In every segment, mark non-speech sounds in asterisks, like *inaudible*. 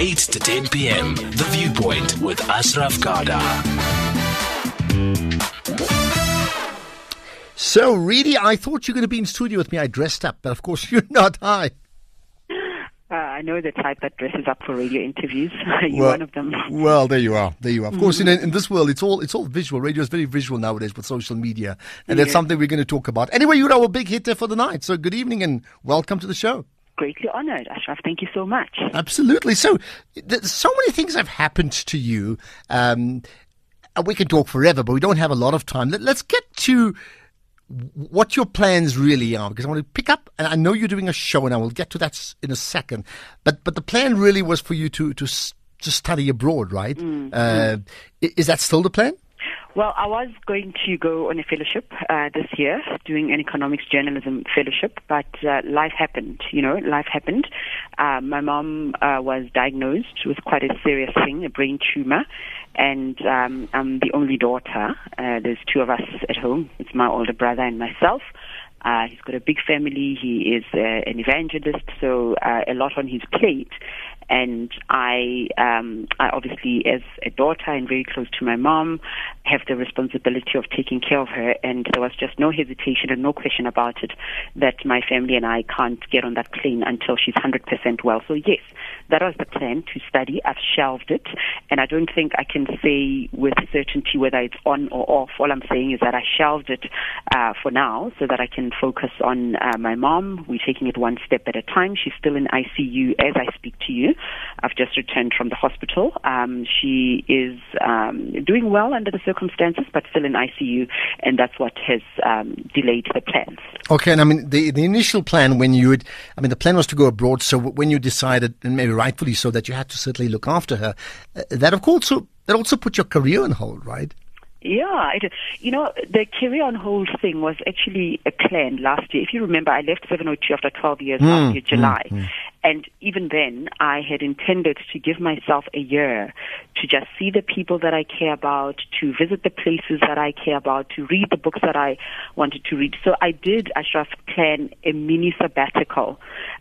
8 to 10 p.m. The Viewpoint with Ashraf Garda. So, really, I thought you were going to be in studio with me. I dressed up, but of course, *laughs* you're not. Hi. Uh, I know the type that dresses up for radio interviews. *laughs* You're Well- one of them. Well, there you are. There you are. Of course, in, in this world, it's all it's all visual. Radio is very visual nowadays with social media, and that's something we're going to talk about. Anyway, you're our big hitter for the night. So, good evening and welcome to the show. Greatly honored, Ashraf. Thank you so much. Absolutely. So, th- so many things have happened to you. Um, and we can talk forever, but we don't have a lot of time. Let, let's get to what your plans really are, because I want to pick up. And I know you're doing a show, and I will get to that in a second. But but the plan really was for you to to to study abroad, right? Uh, Is that still the plan? Well, I was going to go on a fellowship uh, this year, doing an economics journalism fellowship, but uh, life happened. You know, life happened. Uh, my mom uh, was diagnosed with quite a serious thing, a brain tumor, and um, I'm the only daughter. Uh, there's two of us at home. It's my older brother and myself. Uh, he's got a big family. He is uh, an evangelist, so uh, a lot on his plate. And I, um, I obviously, as a daughter and very close to my mom, have the responsibility of taking care of her. And there was just no hesitation and no question about it that my family and I can't get on that plane until she's 100% well. So yes, that was the plan to study. I've shelved it, and I don't think I can say with certainty whether it's on or off. All I'm saying is that I shelved it uh, for now so that I can focus on uh, my mom. We're taking it one step at a time. She's still in ICU as I speak to you. I've just returned from the hospital. Um, she is um, doing well under the circumstances, but still in ICU, and that's what has um, delayed the plans. Okay, and I mean the the initial plan when you would, I mean the plan was to go abroad. So when you decided, and maybe rightfully so, that you had to certainly look after her, uh, that of course so that also put your career on hold, right? Yeah, it, you know, the career on hold thing was actually a plan last year. If you remember, I left 702 after 12 years last year, July. And even then, I had intended to give myself a year to just see the people that I care about, to visit the places that I care about, to read the books that I wanted to read. So I did, Ashraf, plan a mini sabbatical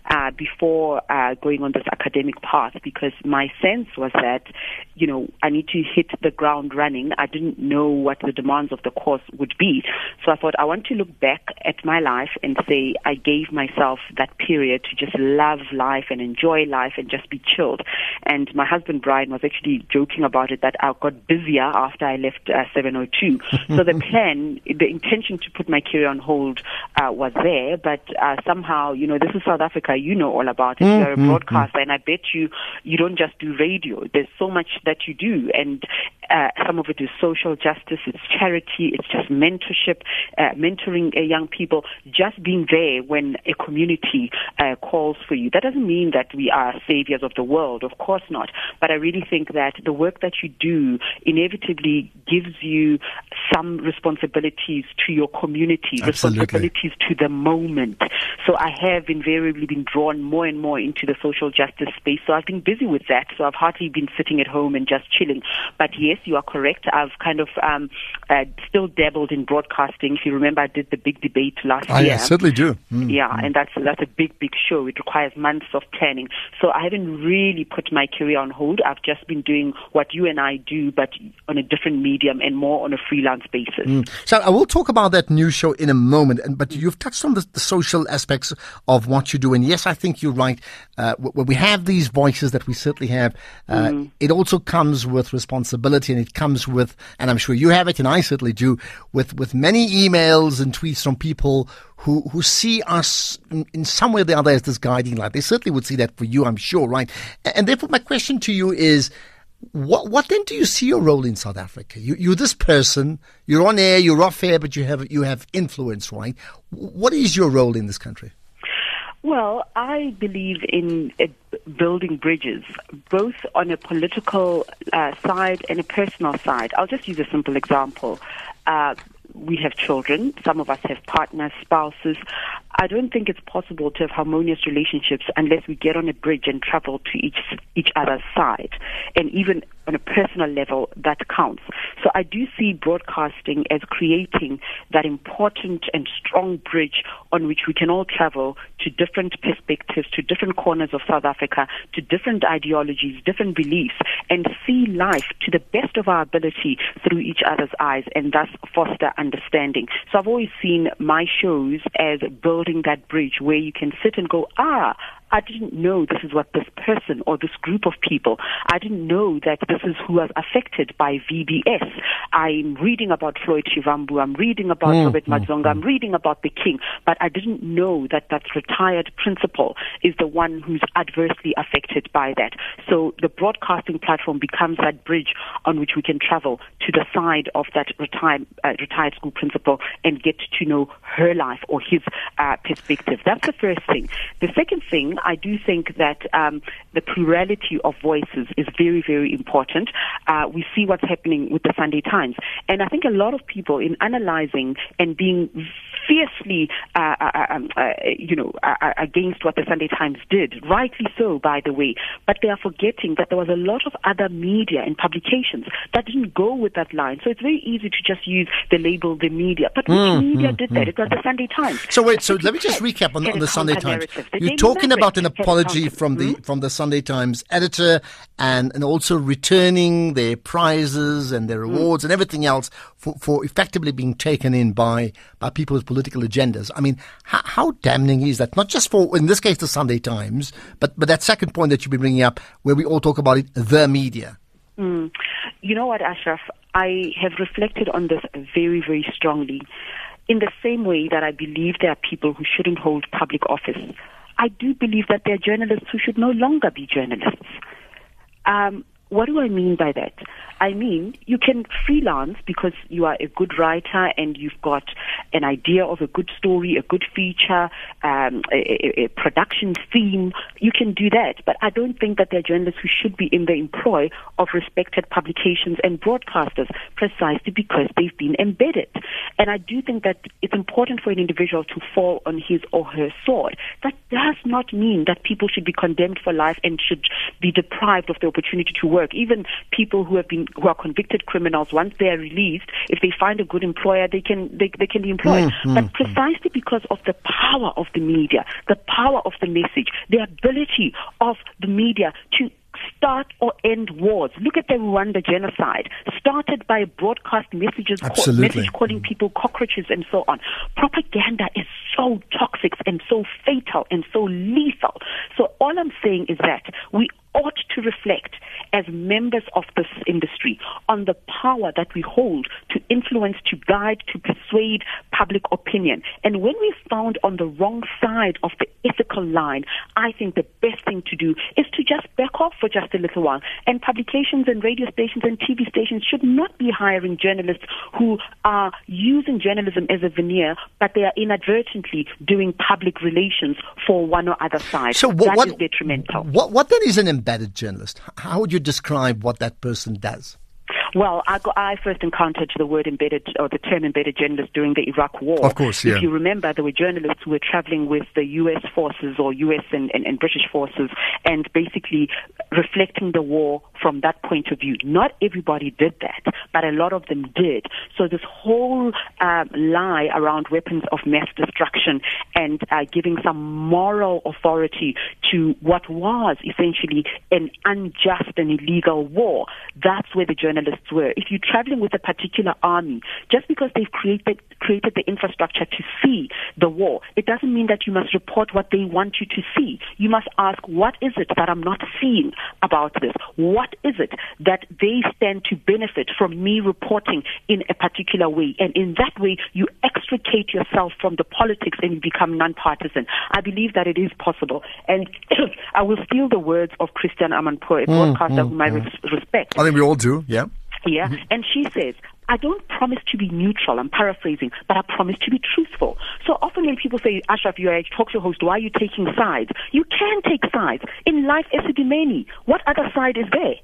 uh, before uh, going on this academic path because my sense was that, you know, I need to hit the ground running. I didn't know what the demands of the course would be. So I thought I want to look back at my life and say I gave myself that period to just love life and enjoy life and just be chilled. And my husband Brian was actually joking about it that I got busier after I left uh, 702. *laughs* so the plan, the intention to put my career on hold uh, was there, but uh, somehow, you know, this is South Africa. You know all about it. You're a broadcaster, and I bet you you don't just do radio. There's so much that you do, and uh, some of it is social justice, it's charity, it's just mentorship, uh, mentoring uh, young people, just being there when a community uh, calls for you. That doesn't mean that we are saviors of the world, of course not. But I really think that the work that you do inevitably gives you some responsibilities to your community, Absolutely. responsibilities to the moment. So I have invariably been drawn more and more into the social justice space. So I've been busy with that. So I've hardly been sitting at home and just chilling. But yes, you are correct. I've kind of um, uh, still dabbled in broadcasting. If you remember, I did the big debate last I year. I certainly do. Mm. Yeah, and that's that's a big, big show. It requires months of planning. So I haven't really put my career on hold. I've just been doing what you and I do, but on a different medium and more on a freelance basis. So I will talk about that new show in a moment, and but you've touched on the, the social aspects of what you do, and yes, I think you're right. Uh, when we have these voices that we certainly have, uh, it also comes with responsibility, and it comes with, and I'm sure you have it, and I certainly do, with with many emails and tweets from people who who see us in, in some way or the other as this guiding light. They certainly would see that for you, I'm sure, right? A- And therefore, my question to you is. What what then do you see your role in South Africa? You, you're this person. You're on air. You're off air, but you have you have influence, right? What is your role in this country? Well, I believe in uh, building bridges, both on a political uh, side and a personal side. I'll just use a simple example. Uh, we have children. Some of us have partners, spouses. I don't think it's possible to have harmonious relationships unless we get on a bridge and travel to each each other's side. And even on a personal level, that counts. So I do see broadcasting as creating that important and strong bridge on which we can all travel to different perspectives, to different corners of South Africa, to different ideologies, different beliefs, and see life to the best of our ability through each other's eyes and thus foster understanding. So I've always seen my shows as building that bridge where you can sit and go, ah, I didn't know this is what this person or this group of people, I didn't know that this is who was affected by VBS. I'm reading about Floyd Shivambu, I'm reading about mm, Robert mm, Madzonga, mm. I'm reading about the king, but I didn't know that that retired principal is the one who's adversely affected by that. So the broadcasting platform becomes that bridge on which we can travel to the side of that retired, uh, retired school principal and get to know her life or his uh, perspective. That's the first thing. The second thing, I do think that um, the plurality of voices is very, very important. Uh, we see what's happening with the Sunday Times. And I think a lot of people, in analyzing and being fiercely, uh, uh, uh um, uh you know, uh, against what the Sunday Times did, rightly so, by the way, but they are forgetting that there was a lot of other media and publications that didn't go with that line. So it's very easy to just use the label the media. But which mm, media mm, did that? Mm. It was the Sunday Times. So wait, so let me just recap on, on the Sunday Times. You're talking about an apology from the mm-hmm. from the Sunday Times editor, and and also returning their prizes and their mm. awards and everything else for, for effectively being taken in by by people with political agendas. I mean, how, how damning is that? Not just for in this case the Sunday Times, but but that second point that you've been bringing up, where we all talk about it, the media. Mm. You know what, Ashraf? I have reflected on this very, very strongly. In the same way that I believe there are people who shouldn't hold public office, I do believe that there are journalists who should no longer be journalists. Um, what do I mean by that? I mean, you can freelance because you are a good writer and you've got an idea of a good story, a good feature, um, a, a, production theme. You can do that. But I don't think that there are journalists who should be in the employ of respected publications and broadcasters precisely because they've been embedded. And I do think that it's important for an individual to fall on his or her sword. That does not mean that people should be condemned for life and should be deprived of the opportunity to work. Even people who have been who are convicted criminals, once they are released, if they find a good employer, they can they, they can be employed. Mm, but mm, precisely because of the power of the media, the power of the message, the ability of the media to start or end wars. Look at the Rwanda genocide, started by broadcast messages, call, message calling people cockroaches and so on. Propaganda is so toxic and so fatal and so lethal. So all I'm saying is that we ought to reflect as members of this industry on the power that we hold to influence, to guide, to persuade public opinion. And when we're found on the wrong side of the ethical line, I think the best thing to do is to just back off for just a little while. And publications and radio stations and TV stations should not be hiring journalists who are using journalism as a veneer, but they are inadvertently doing public relations for one or other side. So what, that what, is detrimental. What, what then is an embedded journalist? How would you describe what that person does? Well, I, got, I first encountered the word embedded or the term embedded journalist during the Iraq War. Of course, yeah. If you remember, there were journalists who were traveling with the U.S. forces or U.S. and, and, and British forces and basically reflecting the war from that point of view. Not everybody did that, but a lot of them did. So this whole um, lie around weapons of mass destruction and uh, giving some moral authority to what was essentially an unjust and illegal war, that's where the journalists were. If you're traveling with a particular army, just because they've created created the infrastructure to see the war, it doesn't mean that you must report what they want you to see. You must ask, what is it that I'm not seeing about this? What what is it that they stand to benefit from me reporting in a particular way? And in that way, you extricate yourself from the politics and you become nonpartisan. I believe that it is possible. And *clears throat* I will steal the words of Christiane Amanpour, a mm, broadcaster mm, whom I mm. respect. I think we all do, yeah. Yeah, mm-hmm. and she says, I don't promise to be neutral. I'm paraphrasing, but I promise to be truthful. So often when people say, Ashraf, you're a talk show host, why are you taking sides? You can take sides. In life, Esidimeni, what other side is there?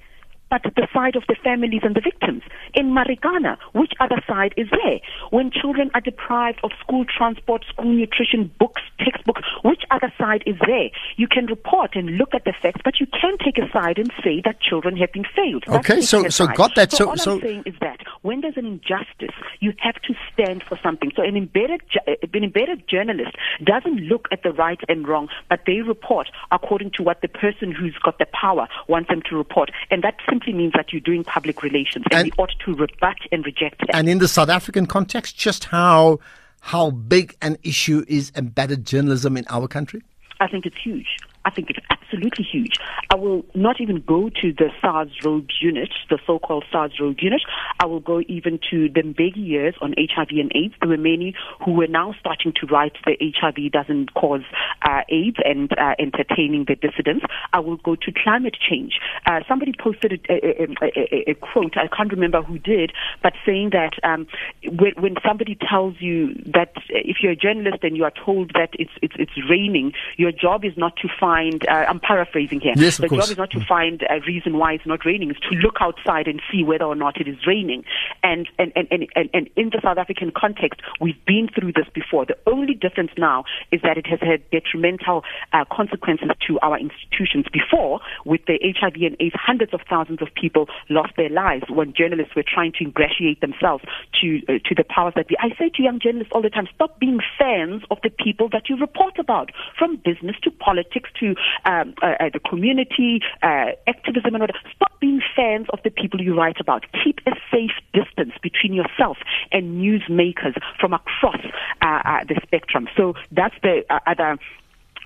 But the side of the families and the victims? In Marikana, which other side is there? When children are deprived of school transport, school nutrition, books, textbooks, which other side is there? You can report and look at the facts, but you can take a side and say that children have been failed. That's okay, so so got that. So, so all so I'm saying is that when there's an injustice, you have to stand for something. So an embedded an embedded journalist doesn't look at the right and wrong, but they report according to what the person who's got the power wants them to report, and that simply means that you're doing public relations, and, and we ought to rebut and reject that. And in the South African context, just how how big an issue is embedded journalism in our country? I think it's huge. I think it's absolutely huge. I will not even go to the SARS rogue unit, the so-called SARS rogue unit. I will go even to the Mbeki years on HIV and AIDS. There were many who were now starting to write that HIV doesn't cause uh, AIDS and uh, entertaining the dissidents. I will go to climate change. Uh, somebody posted a, a, a, a, quote, I can't remember who did, but saying that um, when, when somebody tells you that if you're a journalist and you are told that it's, it's, it's raining, your job is not to find find, uh, I'm paraphrasing here. Yes, the course. job is not to find a reason why it's not raining, it's to look outside and see whether or not it is raining. And, and, and, and, and, and in the South African context, we've been through this before. The only difference now is that it has had detrimental uh, consequences to our institutions. Before, with the HIV and AIDS, hundreds of thousands of people lost their lives when journalists were trying to ingratiate themselves to, uh, to the powers that be. I say to young journalists all the time, stop being fans of the people that you report about, from business to politics to um, uh, uh, the community, uh, activism, and that. Stop being fans of the people you write about. Keep a safe distance between yourself and newsmakers from across uh, uh the spectrum. So that's the uh, other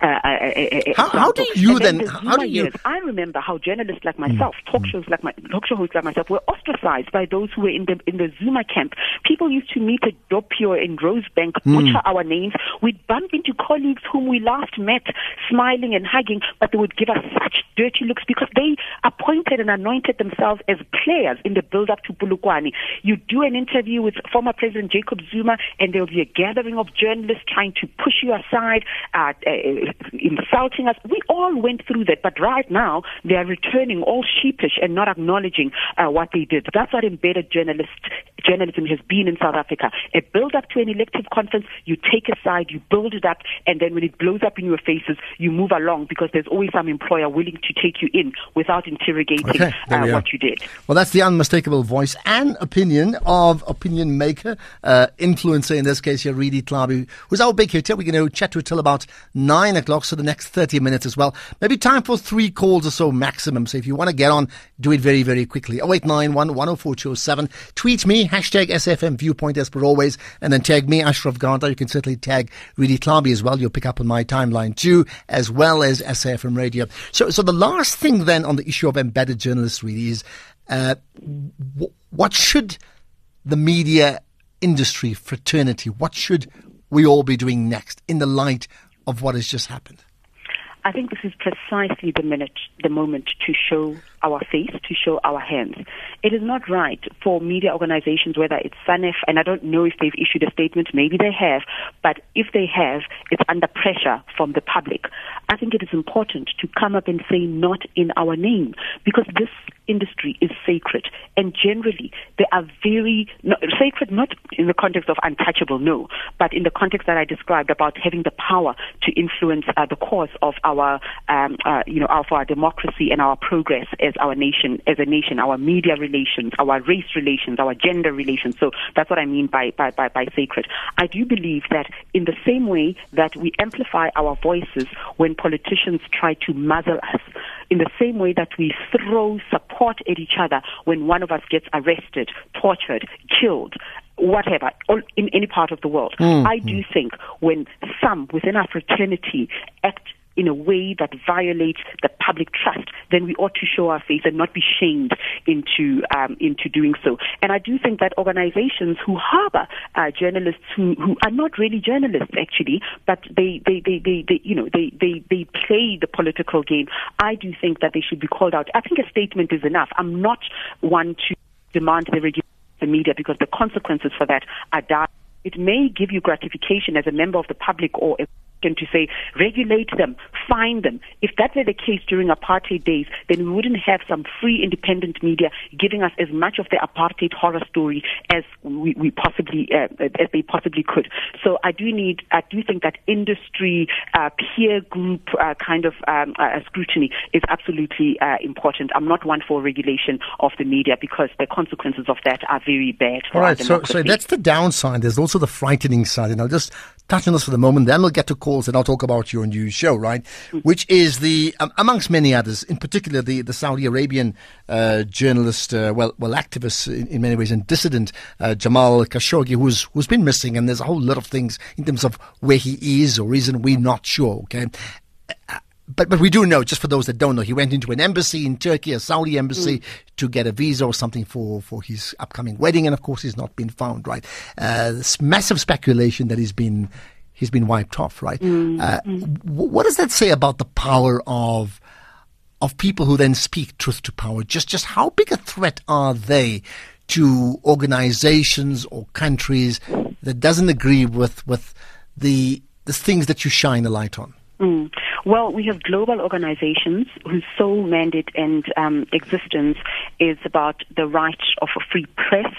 uh, uh, uh, how, how, do you then? then how do you? Years, I remember how journalists like myself, mm. talk shows like my talk show hosts like myself, were ostracized by those who were in the in the Zuma camp. People used to meet at Doppio in Rosebank, mm. butcher our names. We'd bump into colleagues whom we last met, smiling and hugging, but they would give us such dirty looks because they appointed and anointed themselves as players in the build-up to Polokwane. You do an interview with former President Jacob Zuma, and there will be a gathering of journalists trying to push you aside. Uh, uh, insulting us. We all went through that, but right now they are returning all sheepish and not acknowledging uh, what they did. That's what embedded journalist journalism has been in South Africa. A build up to an elective conference, you take a side, you build it up, and then when it blows up in your faces, you move along because there's always some employer willing to take you in without interrogating okay, uh, what you did. Well, that's the unmistakable voice and opinion of opinion maker, uh, influencer in this case here, Redi Tlhabi, who's our big hitter. We're going to chat to her till about nine o'clock, so the next 30 minutes as well. Maybe time for three calls or so maximum. So if you want to get on, do it very, very quickly. 0891 104 Tweet me, hashtag SFM Viewpoint as per always, and then tag me, Ashraf Garda. You can certainly tag Redi Tlhabi as well. You'll pick up on my timeline too, as well as SFM Radio. So, so the last thing then on the issue of embedded journalists really is, uh, w- what should the media industry fraternity, what should we all be doing next in the light of what has just happened? I think this is precisely the minute, the moment to show our face, to show our hands. It is not right for media organizations, whether it's SANEF, and I don't know if they've issued a statement, maybe they have, but if they have, it's under pressure from the public. I think it is important to come up and say not in our name, because this industry is sacred. And generally, they are very sacred, not in the context of untouchable, no, but in the context that I described about having the power to influence uh, the course of our, um, uh, you know, of our democracy and our progress as our nation, as a nation, our media relations, our race relations, our gender relations. So that's what I mean by, by, by, by sacred. I do believe that in the same way that we amplify our voices when politicians try to muzzle us, in the same way that we throw support at each other when one of us gets arrested, tortured, killed, whatever, in any part of the world. Mm. I do think when some within our fraternity act in a way that violates the public trust, then we ought to show our face and not be shamed into um, into doing so. And I do think that organizations who harbor uh, journalists who, who are not really journalists actually, but they, they, they, they, they you know they, they, they play the political game. I do think that they should be called out. I think a statement is enough. I'm not one to demand the regulation the media because the consequences for that are dire. It may give you gratification as a member of the public or a and to say regulate them, find them. If that were the case during apartheid days, then we wouldn't have some free independent media giving us as much of the apartheid horror story as we, we possibly uh, as they possibly could. So I do need, I do think that industry uh, peer group uh, kind of um, uh, scrutiny is absolutely uh, important. I'm not one for regulation of the media because the consequences of that are very bad. All right, so so that's the downside. There's also the frightening side, and I'll just touch on this for the moment. Then we'll get to calls and I'll talk about your new show, right? Mm-hmm. Which is the, um, amongst many others, in particular the, the Saudi Arabian uh, journalist, uh, well, well, activist in, in, many ways and dissident uh, Jamal Khashoggi, who's who's been missing, and there's a whole lot of things in terms of where he is or isn't. We're not sure. Okay. Uh, but but we do know, just for those that don't know, he went into an embassy in Turkey, a Saudi embassy, mm. to get a visa or something for, for his upcoming wedding, and of course he's not been found. Right, uh, this massive speculation that he's been he's been wiped off. Right, mm. Uh, mm. what does that say about the power of of people who then speak truth to power? Just just how big a threat are they to organizations or countries that doesn't agree with with the the things that you shine a light on? Mm. Well, we have global organizations whose sole mandate and um, existence is about the right of a free press.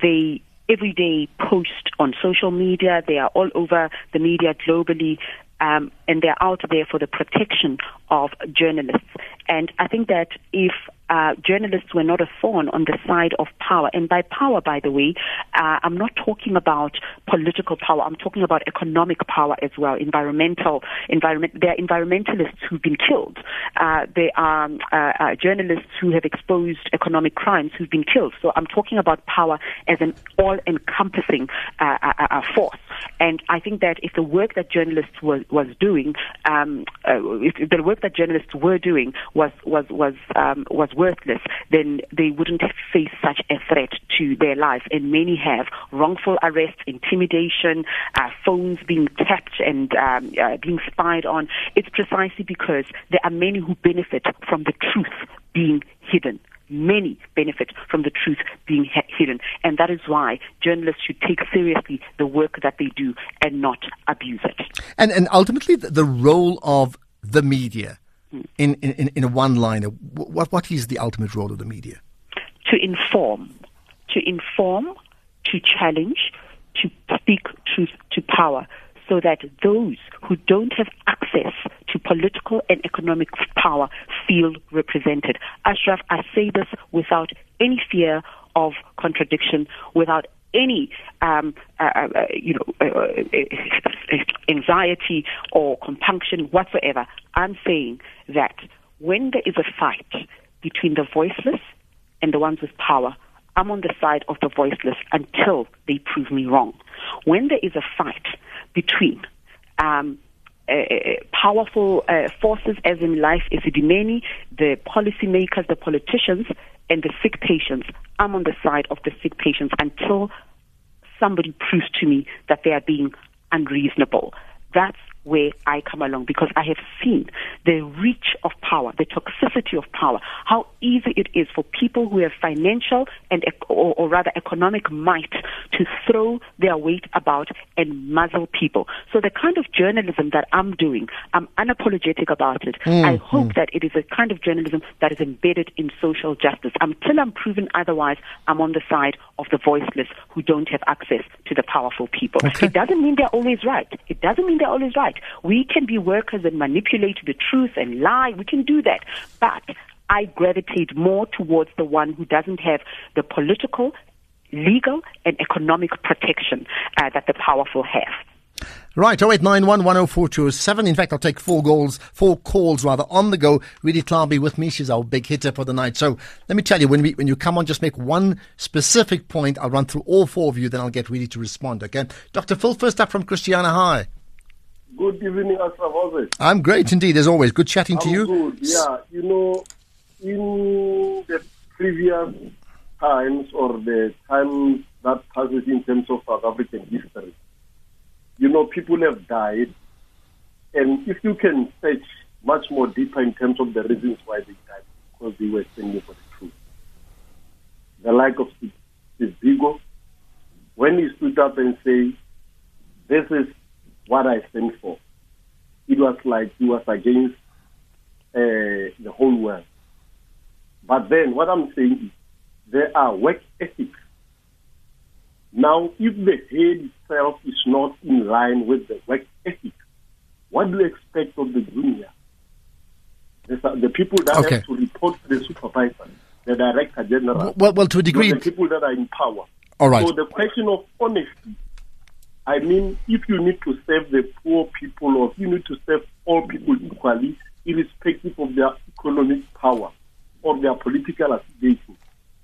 They every day post on social media. They are all over the media globally. Um, and they're out there for the protection of journalists. And I think that if uh, journalists were not a thorn on the side of power. And by power, by the way, uh, I'm not talking about political power. I'm talking about economic power as well. Environmental, environment. There are environmentalists who've been killed. Uh, there are uh, uh, journalists who have exposed economic crimes who've been killed. So I'm talking about power as an all-encompassing uh uh, force. And I think that if the work that journalists was, was doing, um, if the work that journalists were doing was was was um, was worthless, then they wouldn't face such a threat to their life. And many have wrongful arrests, intimidation, uh, phones being tapped and um, uh, being spied on. It's precisely because there are many who benefit from the truth being hidden many benefit from the truth being hidden. And that is why journalists should take seriously the work that they do and not abuse it. And, and ultimately, the role of the media in, in, in a one liner, what, what is the ultimate role of the media? To inform, to inform, to challenge, to speak truth to power, so that those who don't have access to political and economic power feel represented. Ashraf, I say this without any fear of contradiction, without any um, uh, uh, uh you know uh, uh, anxiety or compunction whatsoever. I'm saying that when there is a fight between the voiceless and the ones with power, I'm on the side of the voiceless until they prove me wrong. When there is a fight between um, Eh, eh, eh, powerful uh, forces, as in life Esidimeni, the policymakers, the politicians, and the sick patients. I'm on the side of the sick patients until somebody proves to me that they are being unreasonable. That's where I come along because I have seen the reach of power, the toxicity of power, how easy it is for people who have financial and or, or, rather economic might to throw their weight about and muzzle people. So the kind of journalism that I'm doing, I'm unapologetic about it. Mm, I hope mm. that it is a kind of journalism that is embedded in social justice. Until I'm proven otherwise, I'm on the side of the voiceless who don't have access to the powerful people. Okay. It doesn't mean they're always right. It doesn't mean they're always right right. We can be workers and manipulate the truth and lie. We can do that. But I gravitate more towards the one who doesn't have the political, legal, and economic protection uh, that the powerful have. Right, 0891 In fact, I'll take four goals, four calls rather on the go. Redi Tlhabi with me. She's our big hitter for the night. So let me tell you, when we, when you come on, just make one specific point. I'll run through all four of you, then I'll get ready to respond. Okay. Dr. Phil, first up from Christiana High. Good evening, Asraf. I'm great indeed, as always. Good chatting I'm to you. Good. Yeah, you know, in the previous times or the times that passes in terms of South African history, you know, people have died. And if you can search much more deeper in terms of the reasons why they died, because they were standing for the truth. The like of Steve Biko, when he stood up and said, this is what I stand for. it was like he was against uh, the whole world. But then what I'm saying is there are work ethics. Now, if the head itself is not in line with the work ethic, what do you expect of the junior? The people that okay. have to report to the supervisor, the director general. Well, well, to a degree. The people that are in power. All right. So the question of honesty, I mean, if you need to serve the poor people or if you need to serve all people equally, irrespective of their economic power or their political affiliation,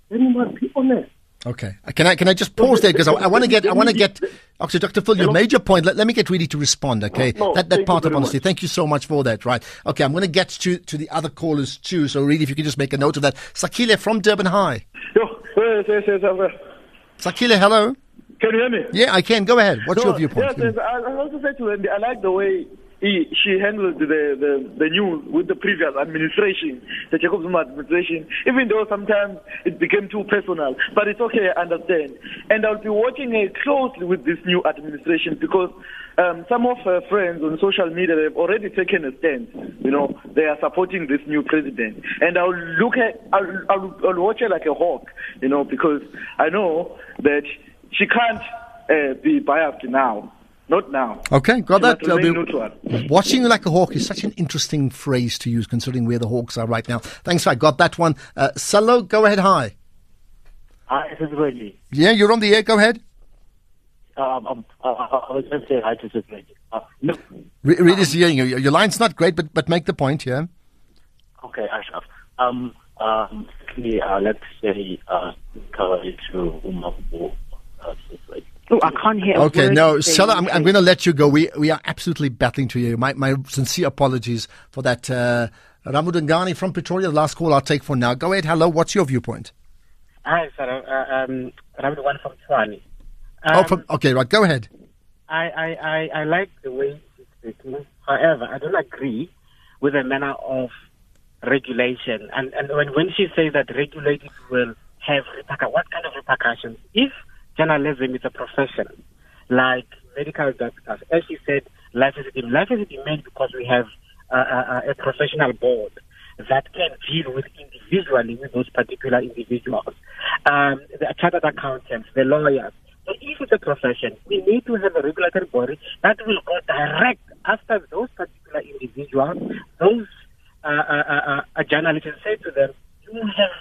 then you must be honest. Okay. Uh, can I can I just pause there because I, I want to get I want to get actually Dr. Phil your major point. Let, let me get ready to respond. Okay. No, that that part of honesty. Much. Thank you so much for that. Right. Okay. I'm going to get to to the other callers too. So Redi, if you could just make a note of that. Sakile from Durban High. Eh, yes, eh, yes, eh, yes, yes. Sakile, hello. Can you hear me? Yeah, I can. Go ahead. What's no, your viewpoint? Yes, yes. I, I also said to Wendy, I like the way he, she handled the, the, the news with the previous administration, the Jacob Zuma administration, even though sometimes it became too personal. But it's okay, I understand. And I'll be watching uh, closely with this new administration because um, some of her friends on social media have already taken a stand. You know, they are supporting this new president. And I'll look at, I'll, I'll, I'll watch her like a hawk, you know, because I know that she can't uh, be biased now not now. Okay, got that. Be, watching like a hawk is such an interesting phrase to use considering where the Hawks are right now. Thanks, I got that one. Uh, Salo, go ahead. Hi. Hi, this is Reggie. Yeah, you're on the air. Go ahead. Um, um, uh, I was going to say hi to Reggie. Uh, no. Re- um, hearing you. Your line's not great, but but make the point, yeah. Okay, Ashraf. Um, um, uh, let's say uh, cover to Umabu. Oh, I can't hear. Okay, no, Stella, I'm, I'm, going to let you go. We we are absolutely battling to hear you. My my sincere apologies for that. Uh, Ramudangani from Pretoria, the last call I'll take for now. Go ahead. Hello, what's your viewpoint? Hi, sir. Uh, um, Ramudangani from Tshwane. Um, oh, from, okay, right. Go ahead. I, I, I, I like the way she's speaking. However, I don't agree with the manner of regulation. And and when, when she says that regulators will have what kind of repercussions? If journalism is a profession, like medical doctors. As you said, life is a Life is a demand because we have a, a, a professional board that can deal with individually with those particular individuals. Um, the chartered accountants, the lawyers. So if it's a profession, we need to have a regulatory body that will go direct after those particular individuals, those uh, uh, uh, uh journalists, and say to them, you have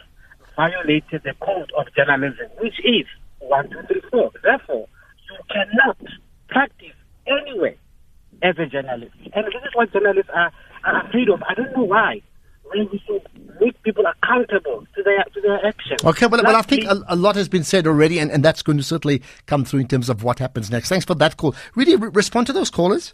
violated the code of journalism, which is one, two, three, four. Therefore, you cannot practice anywhere as a journalist. And this is what journalists are, are afraid of. I don't know why. When we should make people accountable to their to their actions. Okay, well, well I think a, a, lot has been said already, and, and that's going to certainly come through in terms of what happens next. Thanks for that call. Redi, re- respond to those callers.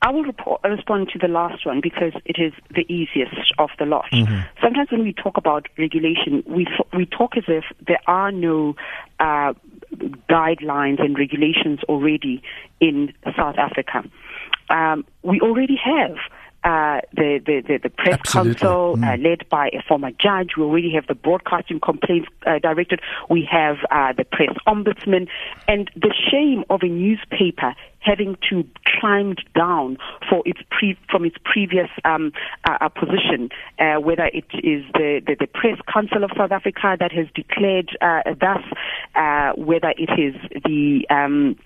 I will report, respond to the last one because it is the easiest of the lot. Mm-hmm. Sometimes when we talk about regulation, we we talk as if there are no uh, guidelines and regulations already in South Africa. Um, we already have uh, the, the, the, the, press Absolutely. council mm. uh, led by a former judge. We already have the broadcasting complaints uh, directorate. We have uh, the press ombudsman. And the shame of a newspaper having to climb down for its pre- from its previous um, uh, uh, position, whether it is the, the, the, Press Council of South Africa that has declared thus, whether it is the um,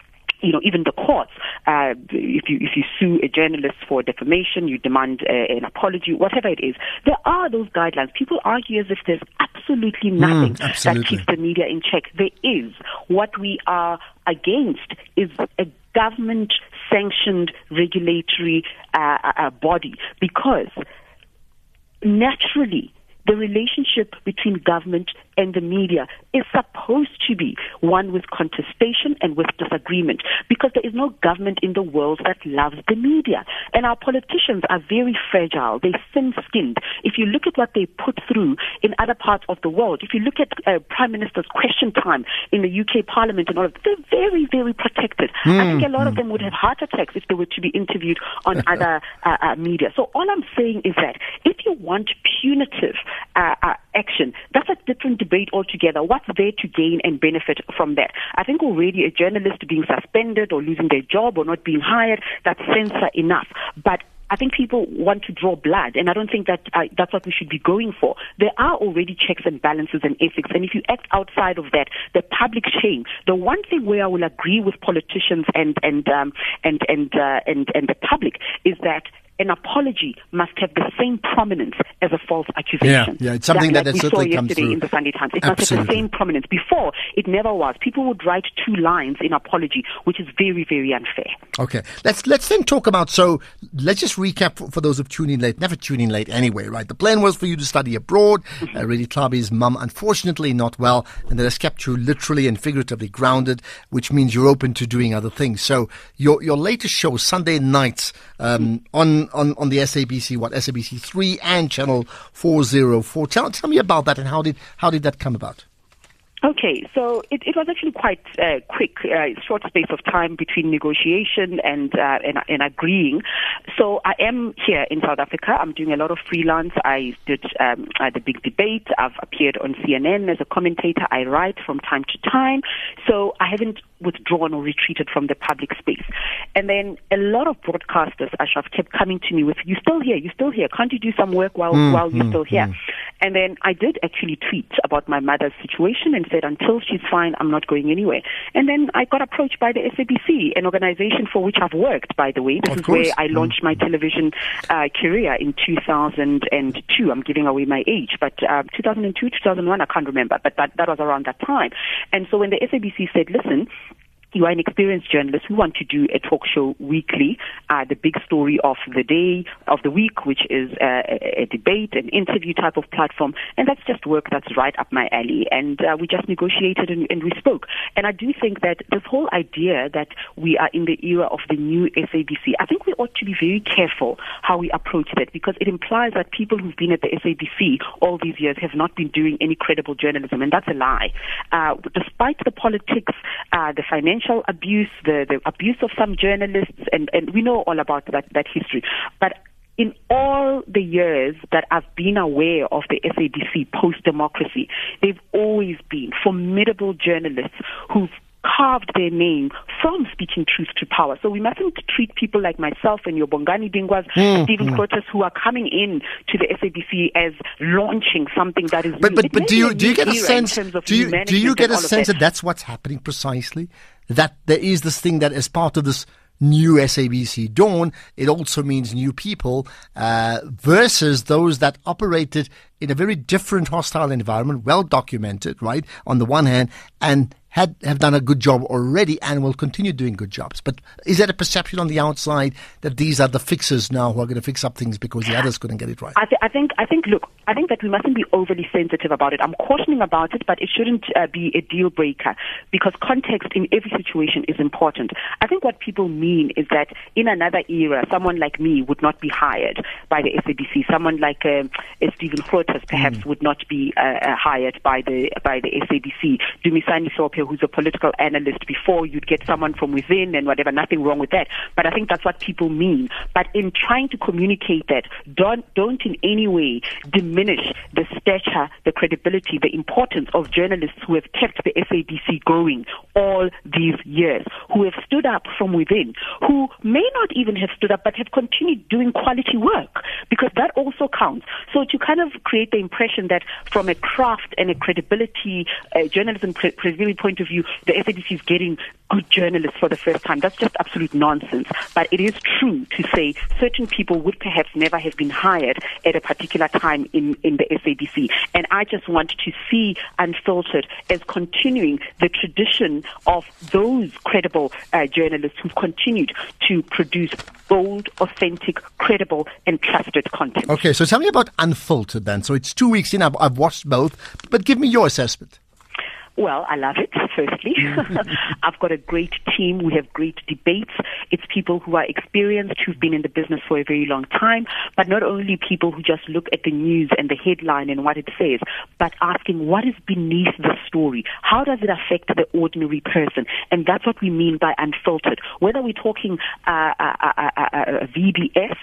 you know, even the courts, uh, if you if you sue a journalist for defamation, you demand uh, an apology, whatever it is. There are those guidelines. People argue as if there's absolutely hmm, nothing mm, absolutely. that keeps the media in check. There is. What we are against is a government sanctioned regulatory uh, uh body because naturally the relationship between government and the media is supposed to be one with contestation and with disagreement because there is no government in the world that loves the media. And our politicians are very fragile. They're thin skinned. If you look at what they put through in other parts of the world, if you look at uh, Prime Minister's question time in the UK Parliament and all of they're very, very protected. Mm. I think a lot of hmm. them would have heart attacks if they were to be interviewed on *laughs* other uh, uh, media. So all I'm saying is that if you want punitive uh, uh, action, that's a different debate altogether. What's there to gain and benefit from that? I think already a journalist being suspended or losing their job or not being hired, that's censor enough. But I think people want to draw blood, and I don't think that uh, that's what we should be going for. There are already checks and balances and ethics, and if you act outside of that, the public shame. The one thing where I will agree with politicians and and um, and and uh, and and the public is that an apology must have the same prominence as a false accusation. Yeah, yeah, it's something that, that, that that we saw comes yesterday through. in the Sunday Times. It Absolutely. must have the same prominence. Before, it never was. People would write two lines in apology, which is very, very unfair. Okay, let's let's then talk about. So let's just recap for, for those of tuning late. Never tune in late anyway, right? The plan was for you to study abroad. Mm-hmm. Uh, Redi Tlhabi's mum, unfortunately, not well, and that has kept you literally and figuratively grounded, which means you're open to doing other things. So your your latest show, Sunday nights, um, on on on the SABC, what SABC three and Channel four zero four. Tell tell me about that and how did how did that come about? Okay, so it, it was actually quite uh, quick, uh, short space of time between negotiation and, uh, and and agreeing. So I am here in South Africa. I'm doing a lot of freelance. I did um, the big debate. I've appeared on CNN as a commentator. I write from time to time. So I haven't withdrawn or retreated from the public space. And then a lot of broadcasters, Ashraf, kept coming to me with, "You still here? You still here? Can't you do some work while while you're still here?" And then I did actually tweet about my mother's situation and said, until she's fine, I'm not going anywhere. And then I got approached by the SABC, an organization for which I've worked, by the way. This Of is course. where I launched my television uh, career in 2002. I'm giving away my age, but uh, 2002, 2001, I can't remember, but that, that was around that time. And so when the SABC said, listen, you are an experienced journalist we want to do a talk show weekly, uh, the big story of the day, of the week, which is uh, a, a debate, an interview type of platform. And that's just work that's right up my alley. And uh, we just negotiated and, and we spoke. And I do think that this whole idea that we are in the era of the new SABC, I think we ought to be very careful how we approach that because it implies that people who've been at the SABC all these years have not been doing any credible journalism. And that's a lie. Uh, despite the politics, uh, the financial abuse, the, the abuse of some journalists, and, and we know all about that, that history. But in all the years that I've been aware of the SABC post democracy, they've always been formidable journalists who've carved their name from speaking truth to power. So we mustn't treat people like myself and your Bongani Bingwas, hmm. Stephen Grootes, who are coming in to the SABC as launching something that is But new. but but do you do you get a sense? Do you do you get a sense that? that that's what's happening precisely? That there is this thing that is part of this new SABC dawn. It also means new people uh, versus those that operated in a very different hostile environment, well documented, right? On the one hand, and had have done a good job already and will continue doing good jobs. But is that a perception on the outside that these are the fixers now who are going to fix up things because the others couldn't get it right? I, th- I think I think look I think that we mustn't be overly sensitive about it. I'm cautioning about it, but it shouldn't uh, be a deal breaker because context in every situation is important. I think what people mean is that in another era, someone like me would not be hired by the SABC. Someone like uh, Stephen Grootes perhaps would not be uh, uh, hired by the by the SABC. Dumisani Who's a political analyst, before you'd get someone from within and whatever. Nothing wrong with that, but I think that's what people mean. But in trying to communicate that, don't don't in any way diminish the stature, the credibility, the importance of journalists who have kept the SABC going all these years, who have stood up from within, who may not even have stood up but have continued doing quality work, because that also counts. So to kind of create the impression that from a craft and a credibility, uh, journalism cre- credibility point of view, the SABC is getting good journalists for the first time, that's just absolute nonsense. But it is true to say certain people would perhaps never have been hired at a particular time in, in the SABC. And I just want to see Unfiltered as continuing the tradition of those credible uh, journalists who've continued to produce bold, authentic, credible, and trusted content. Okay, so tell me about Unfiltered then. So it's two weeks in. I've, I've watched both, but give me your assessment. Well, I love it, *laughs* firstly. I've got a great team. We have great debates. It's people who are experienced, who've been in the business for a very long time, but not only people who just look at the news and the headline and what it says, but asking what is beneath the story? How does it affect the ordinary person? And that's what we mean by unfiltered. Whether we're talking uh, uh, uh, uh, uh, VBS,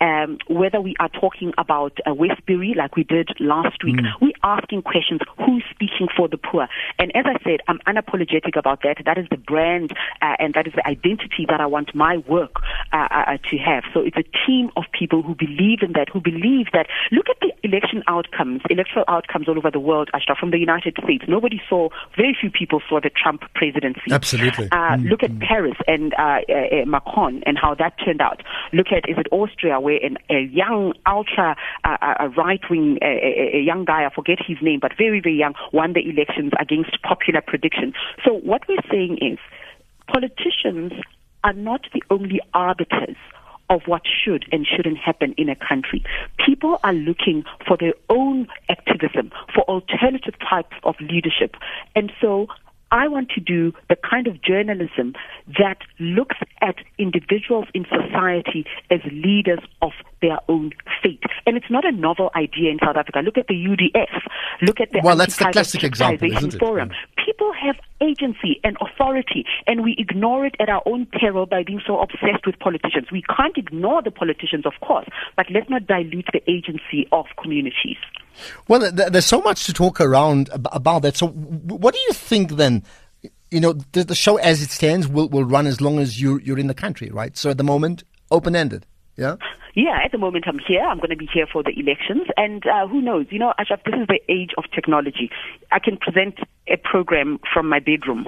um, whether we are talking about uh, Westbury, like we did last week, we're asking questions. Who's speaking for the poor? And as I said, I'm unapologetic about that. That is the brand uh, and that is the identity that I want my work uh, uh, uh, to have. So it's a team of people who believe in that, who believe that. Look at the election outcomes, electoral outcomes all over the world, Ashraf, from the United States. Nobody saw, very few people saw the Trump presidency. Absolutely. Uh, mm-hmm. Look at Paris and uh, uh, Macron and how that turned out. Look at, is it Austria, where an, a young, ultra right wing, a, a young guy, I forget his name, but very, very young, won the elections against popular prediction. So what we're saying is politicians are not the only arbiters of what should and shouldn't happen in a country. People are looking for their own activism, for alternative types of leadership. And so I want to do the kind of journalism that looks at individuals in society as leaders of their own fate. And it's not a novel idea in South Africa. Look at the UDF. Look at the well, that's the classic example, isn't it? Forum. People have agency and authority, and we ignore it at our own peril by being so obsessed with politicians. We can't ignore the politicians, of course, but let's not dilute the agency of communities. Well, there's so much to talk around about that. So, what do you think then? You know, the, show as it stands will, will run as long as you, you're in the country, right? So, at the moment, open ended. Yeah? Yeah, at the moment I'm here. I'm going to be here for the elections. And uh, who knows? You know, Ashraf, this is the age of technology. I can present a program from my bedroom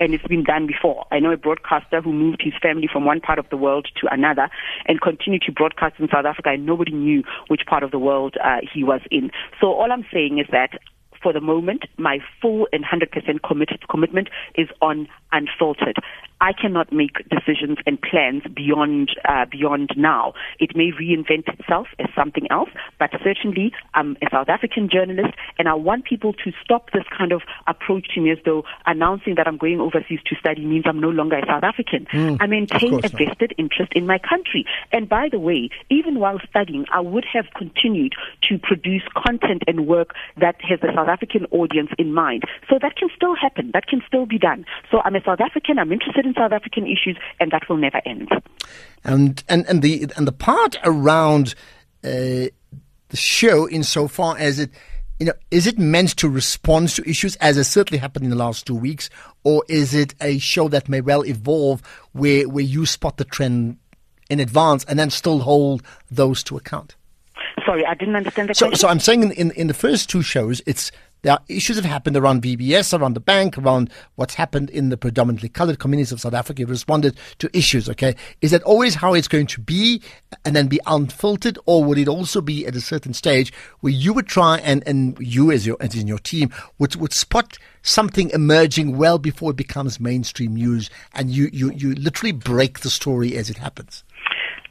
and it's been done before. I know a broadcaster who moved his family from one part of the world to another and continued to broadcast in South Africa, and nobody knew which part of the world uh, he was in. So all I'm saying is that for the moment, my full and 100% committed commitment is on unfiltered. I cannot make decisions and plans beyond uh, beyond now. It may reinvent itself as something else, but certainly I'm a South African journalist, and I want people to stop this kind of approach to me as though announcing that I'm going overseas to study means I'm no longer a South African. Mm, I maintain a vested interest in my country. And by the way, even while studying, I would have continued to produce content and work that has the South African audience in mind. So that can still happen. That can still be done. So I'm a South African. I'm interested in South African issues, and that will never end. And and and the and the part around uh, the show, insofar as it. You know, is it meant to respond to issues as has certainly happened in the last two weeks, or is it a show that may well evolve where where you spot the trend in advance and then still hold those to account? Sorry, I didn't understand the so, question. So I'm saying in, in, in the first two shows, it's there are issues that happened around VBS, around the bank, around what's happened in the predominantly colored communities of South Africa. You've responded to issues, okay? Is that always how it's going to be and then be unfiltered? Or would it also be at a certain stage where you would try and, and you as your, as in your team would, would spot something emerging well before it becomes mainstream news and you, you, you literally break the story as it happens?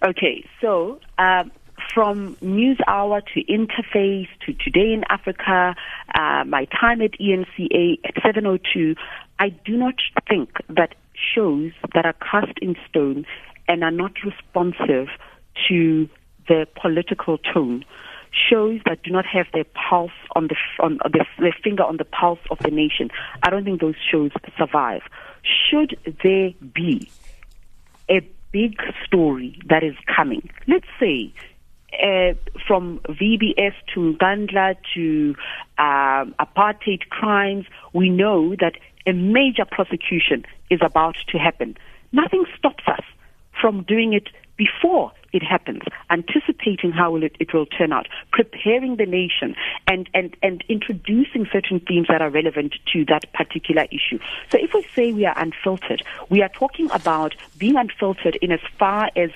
Okay, so um, from News Hour to Interface to Today in Africa, uh, my time at ENCA at 702, I do not think that shows that are cast in stone and are not responsive to the political tone shows that do not have their pulse on the on the, their finger on the pulse of the nation. I don't think those shows survive. Should there be a big story that is coming, let's say uh, from VBS to Nkandla to um, apartheid crimes, we know that a major prosecution is about to happen. Nothing stops us from doing it before it happens, anticipating how it, it will turn out, preparing the nation, and, and, and introducing certain themes that are relevant to that particular issue. So if we say we are unfiltered, we are talking about being unfiltered in as far as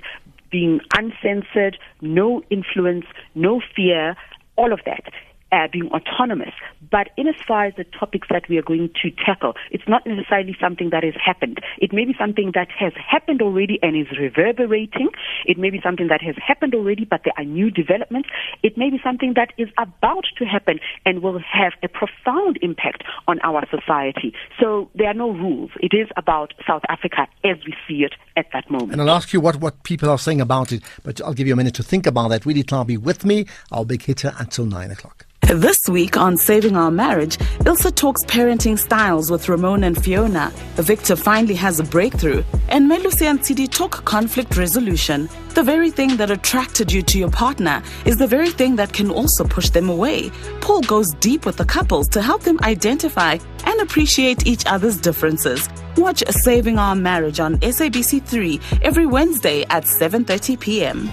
being uncensored, no influence, no fear, all of that. Uh, being autonomous. But in as far as the topics that we are going to tackle, it's not necessarily something that has happened. It may be something that has happened already and is reverberating. It may be something that has happened already, but there are new developments. It may be something that is about to happen and will have a profound impact on our society. So there are no rules. It is about South Africa as we see it at that moment. And I'll ask you what, what people are saying about it, but I'll give you a minute to think about that. Redi Tlhabi with me, our big hitter until 9 o'clock. This week on Saving Our Marriage, Ilse talks parenting styles with Ramon and Fiona. Victor finally has a breakthrough. And Melusi and Tidi talk conflict resolution. The very thing that attracted you to your partner is the very thing that can also push them away. Paul goes deep with the couples to help them identify and appreciate each other's differences. Watch Saving Our Marriage on SABC3 every Wednesday at 7:30 p.m.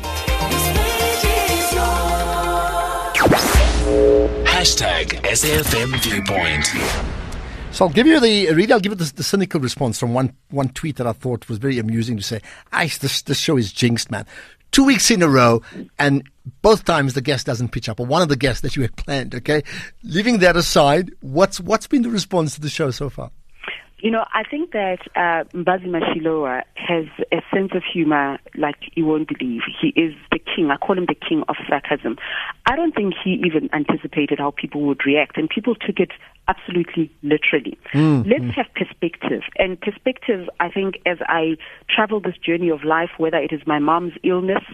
Hashtag SAFM Viewpoint. So I'll give you the really I'll give you the, the, cynical response from one one tweet that I thought was very amusing to say, "Ice, this this show is jinxed, man." Two weeks in a row, and both times the guest doesn't pitch up, or one of the guests that you had planned. Okay, leaving that aside, what's what's been the response to the show so far? You know, I think that uh, Mbazi Mashilowa has a sense of humor like you won't believe. He is the king. I call him the king of sarcasm. I don't think he even anticipated how people would react, and people took it absolutely literally. Mm, Let's mm. have perspective. And perspective, I think, as I travel this journey of life, whether it is my mom's illness,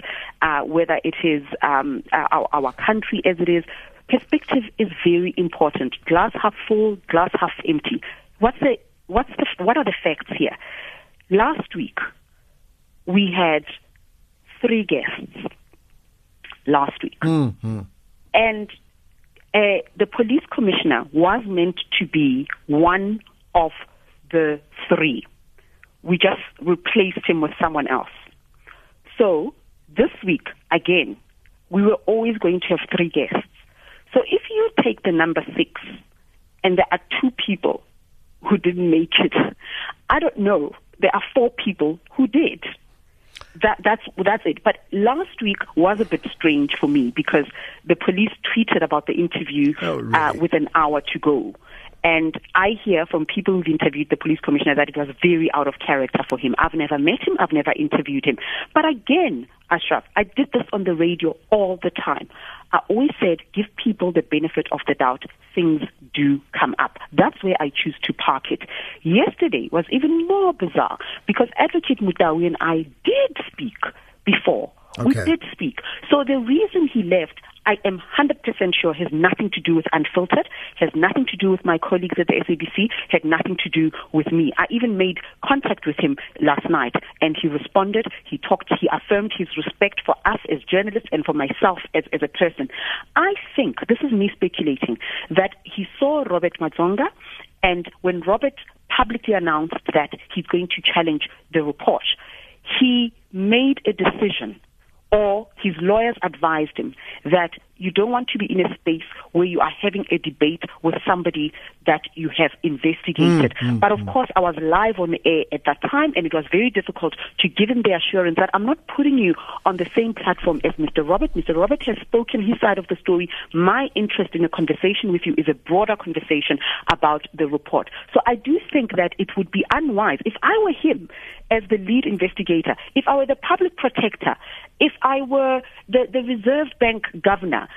uh, whether it is um, our, our country as it is, perspective is very important. Glass half full, glass half empty. What's the what's the, what are the facts here? Last week, we had three guests. Last week. Mm-hmm. And uh, the police commissioner was meant to be one of the three. We just replaced him with someone else. So this week, again, we were always going to have three guests. So if you take the number six and there are two people who didn't make it. I don't know. There are four people who did. That, that's that's it. But last week was a bit strange for me because the police tweeted about the interview oh, really? uh, with an hour to go. And I hear from people who've interviewed the police commissioner that it was very out of character for him. I've never met him, I've never interviewed him. But again, Ashraf, I did this on the radio all the time. I always said, give people the benefit of the doubt. Things do come up. That's where I choose to park it. Yesterday was even more bizarre because Advocate Motau and I did speak before. Okay. We did speak. So the reason he left, I am 100% sure has nothing to do with Unfiltered, has nothing to do with my colleagues at the SABC, had nothing to do with me. I even made contact with him last night and he responded, he talked, he affirmed his respect for us as journalists and for myself as, as a person. I think, this is me speculating, that he saw Robert Madzonga and when Robert publicly announced that he's going to challenge the report, he made a decision or his lawyers advised him that you don't want to be in a space where you are having a debate with somebody that you have investigated. Mm, mm, but of mm. course, I was live on the air at that time, and it was very difficult to give him the assurance that I'm not putting you on the same platform as Mr. Robert. Mr. Robert has spoken his side of the story. My interest in a conversation with you is a broader conversation about the report. So I do think that it would be unwise if I were him as the lead investigator, if I were the public protector, if I were the, the Reserve Bank governor,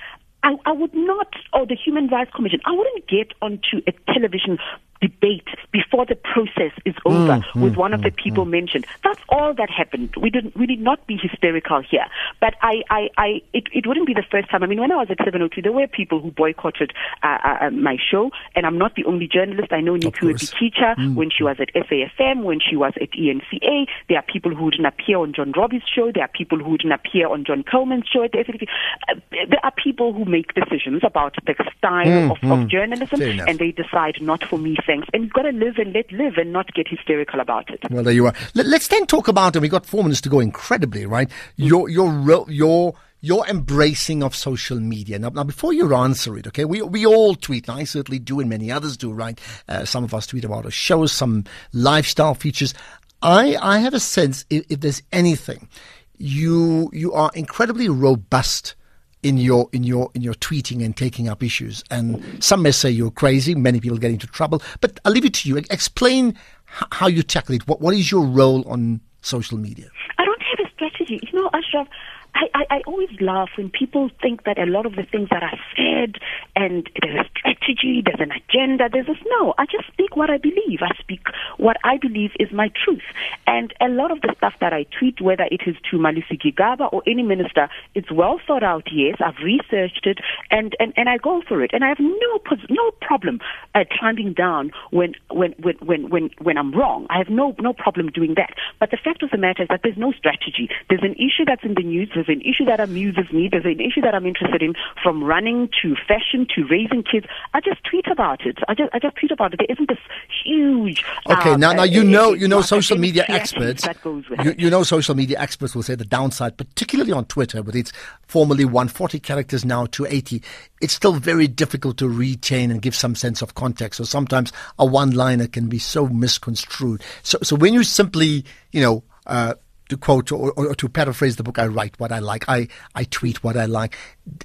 I, I would not, or the Human Rights Commission, I wouldn't get onto a television debate before the process is over mm, with mm, one of the mm, people mm. mentioned. That's all that happened. We didn't we did not be hysterical here. But I, I, I it, it wouldn't be the first time. I mean, when I was at 702, there were people who boycotted uh, uh, uh, my show, and I'm not the only journalist. I know Nikiwe Bikitsha mm. when she was at SAFM, when she was at ENCA. There are people who didn't appear on John Robbie's show. There are people who didn't appear on John Coleman's show at the SAFM. Uh, there are people who make decisions about the style mm, of, of journalism, and they decide not for me things. And you've got to live and let live and not get hysterical about it. Well, there you are. Let, us then talk about, and we've got four minutes to go incredibly, right? Your, your, your, your embracing of social media. Now, now, before you answer it, okay, we, we all tweet. and I certainly do, and many others do, right? Uh, some of us tweet about our shows, some lifestyle features. I, I have a sense if, if there's anything, you, you are incredibly robust in your in your in your tweeting and taking up issues. And some may say you're crazy. Many people get into trouble. But I'll leave it to you. Explain how you tackle it. What what is your role on social media? I don't have a strategy. You know, Ashraf. I, I, I always laugh when people think that a lot of the things that are said and there's a strategy, there's an agenda, there's this. No, I just speak what I believe. I speak what I believe is my truth. And a lot of the stuff that I tweet, whether it is to Malusi Gigaba or any minister, it's well thought out, yes. I've researched it and, and, and I go for it. And I have no, no problem uh, climbing down when, when, when, when, when, when I'm wrong. I have no, no problem doing that. But the fact of the matter is that there's no strategy. There's an issue that's in the news. There's an issue that amuses me. There's an issue that I'm interested in from running to fashion to raising kids. I just tweet about it. I just, I just tweet about it. There isn't this huge. Okay, um, now, now uh, you know, you know, social media experts. That goes with You, it. you know, social media experts will say the downside, particularly on Twitter, with its formerly 140 characters now 280. It's still very difficult to retain and give some sense of context. So sometimes a one-liner can be so misconstrued. So, so when you simply, you know. Uh, to quote or, or to paraphrase the book, I write what I like. I, I tweet what I like.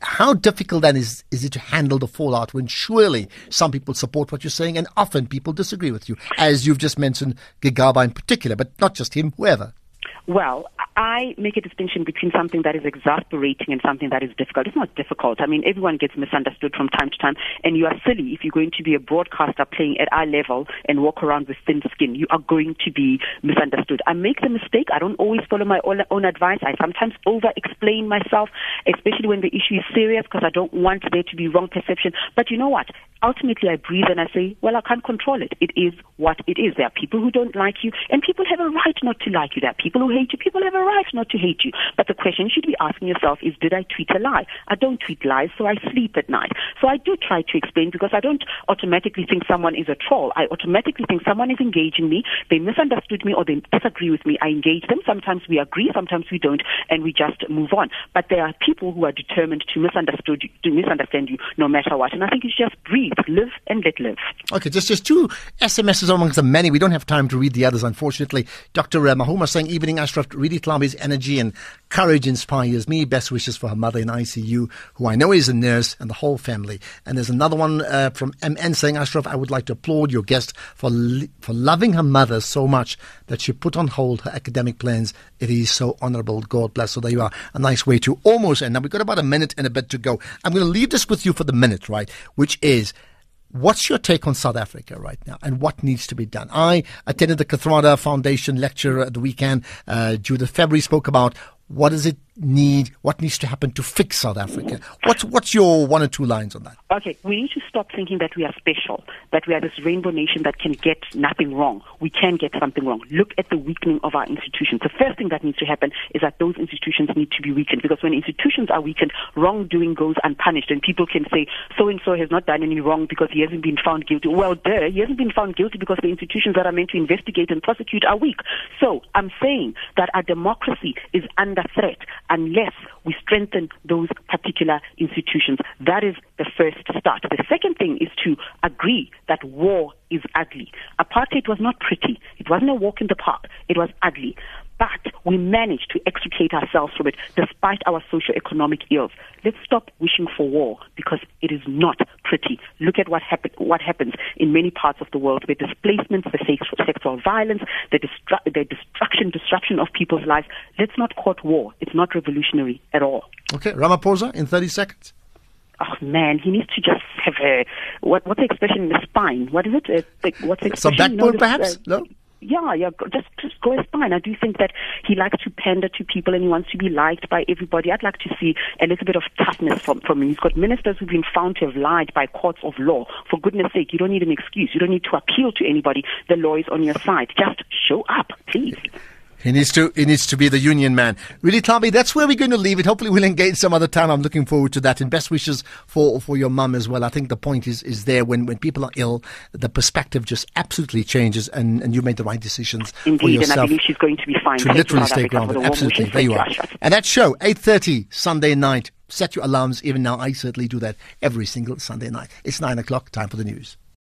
How difficult then is, is it to handle the fallout when surely some people support what you're saying and often people disagree with you, as you've just mentioned Gigaba in particular, but not just him, whoever. Well, I make a distinction between something that is exasperating and something that is difficult. It's not difficult. I mean, everyone gets misunderstood from time to time, and you are silly if you're going to be a broadcaster playing at eye level and walk around with thin skin. You are going to be misunderstood. I make the mistake. I don't always follow my own, own advice. I sometimes over explain myself, especially when the issue is serious, because I don't want there to be wrong perception. But you know what? Ultimately, I breathe and I say, well, I can't control it. It is what it is. There are people who don't like you, and people have a right not to like you. There are people who hate you. People have a right not to hate you. But the question you should be asking yourself is, did I tweet a lie? I don't tweet lies, so I sleep at night. So I do try to explain because I don't automatically think someone is a troll. I automatically think someone is engaging me. They misunderstood me or they disagree with me. I engage them. Sometimes we agree, sometimes we don't, and we just move on. But there are people who are determined to to misunderstand you no matter what. And I think you just breathe, live, and let live. Okay, just just two SMSs amongst the many. We don't have time to read the others, unfortunately. Dr. Uh, Mahoma saying, Evening Ashraf, Redi Tlhabi's energy and courage inspires me. Best wishes for her mother in ICU, who I know is a nurse, and the whole family. And there's another one uh, from MN saying, Ashraf, I would like to applaud your guest for, li- for loving her mother so much that she put on hold her academic plans. It is so honorable. God bless. So there you are. A nice way to almost end. Now we've got about a minute and a bit to go. I'm going to leave this with you for the minute, right? Which is, What's your take on South Africa right now and what needs to be done? I attended the Kathrada Foundation lecture at the weekend. Uh, Judith February spoke about what does it need, what needs to happen to fix South Africa. What's, what's your one or two lines on that? Okay, we need to stop thinking that we are special, that we are this rainbow nation that can get nothing wrong. We can get something wrong. Look at the weakening of our institutions. The first thing that needs to happen is that those institutions need to be weakened because when institutions are weakened, wrongdoing goes unpunished and people can say, so and so has not done any wrong because he hasn't been found guilty. Well, duh, he hasn't been found guilty because the institutions that are meant to investigate and prosecute are weak. So I'm saying that our democracy is under threat unless we strengthen those particular institutions. That is the first start. The second thing is to agree that war is ugly. Apartheid was not pretty. It wasn't a walk in the park. It was ugly. But we managed to extricate ourselves from it despite our socio-economic ills. Let's stop wishing for war because it is not pretty. Look at what, happen- what happens in many parts of the world where displacements, the sex- sexual violence, the, destru- the destruction, disruption of people's lives. Let's not court war. It's not revolutionary at all. Okay, Ramaphosa in 30 seconds. Oh man, he needs to just have a what? What's the expression in the spine? What is it? Uh, the, what's the Some expression? You know, this, perhaps? uh, No? Yeah, yeah. Just, just go as fine. I do think that he likes to pander to people and he wants to be liked by everybody. I'd like to see a little bit of toughness from, from him. He's got ministers who've been found to have lied by courts of law. For goodness sake, you don't need an excuse. You don't need to appeal to anybody. The law is on your side. Just show up, please. He needs to. He needs to be the union man. Redi Tlhabi. That's where we're going to leave it. Hopefully, we'll engage some other time. I'm looking forward to that. And best wishes for for your mum as well. I think the point is is there when when people are ill, the perspective just absolutely changes, and and you made the right decisions for Indeed, and I believe she's going to be fine. to literally stay grounded. Absolutely, there you are. And that show, eight thirty Sunday night. Set your alarms. Even now, I certainly do that every single Sunday night. It's nine o'clock. Time for the news.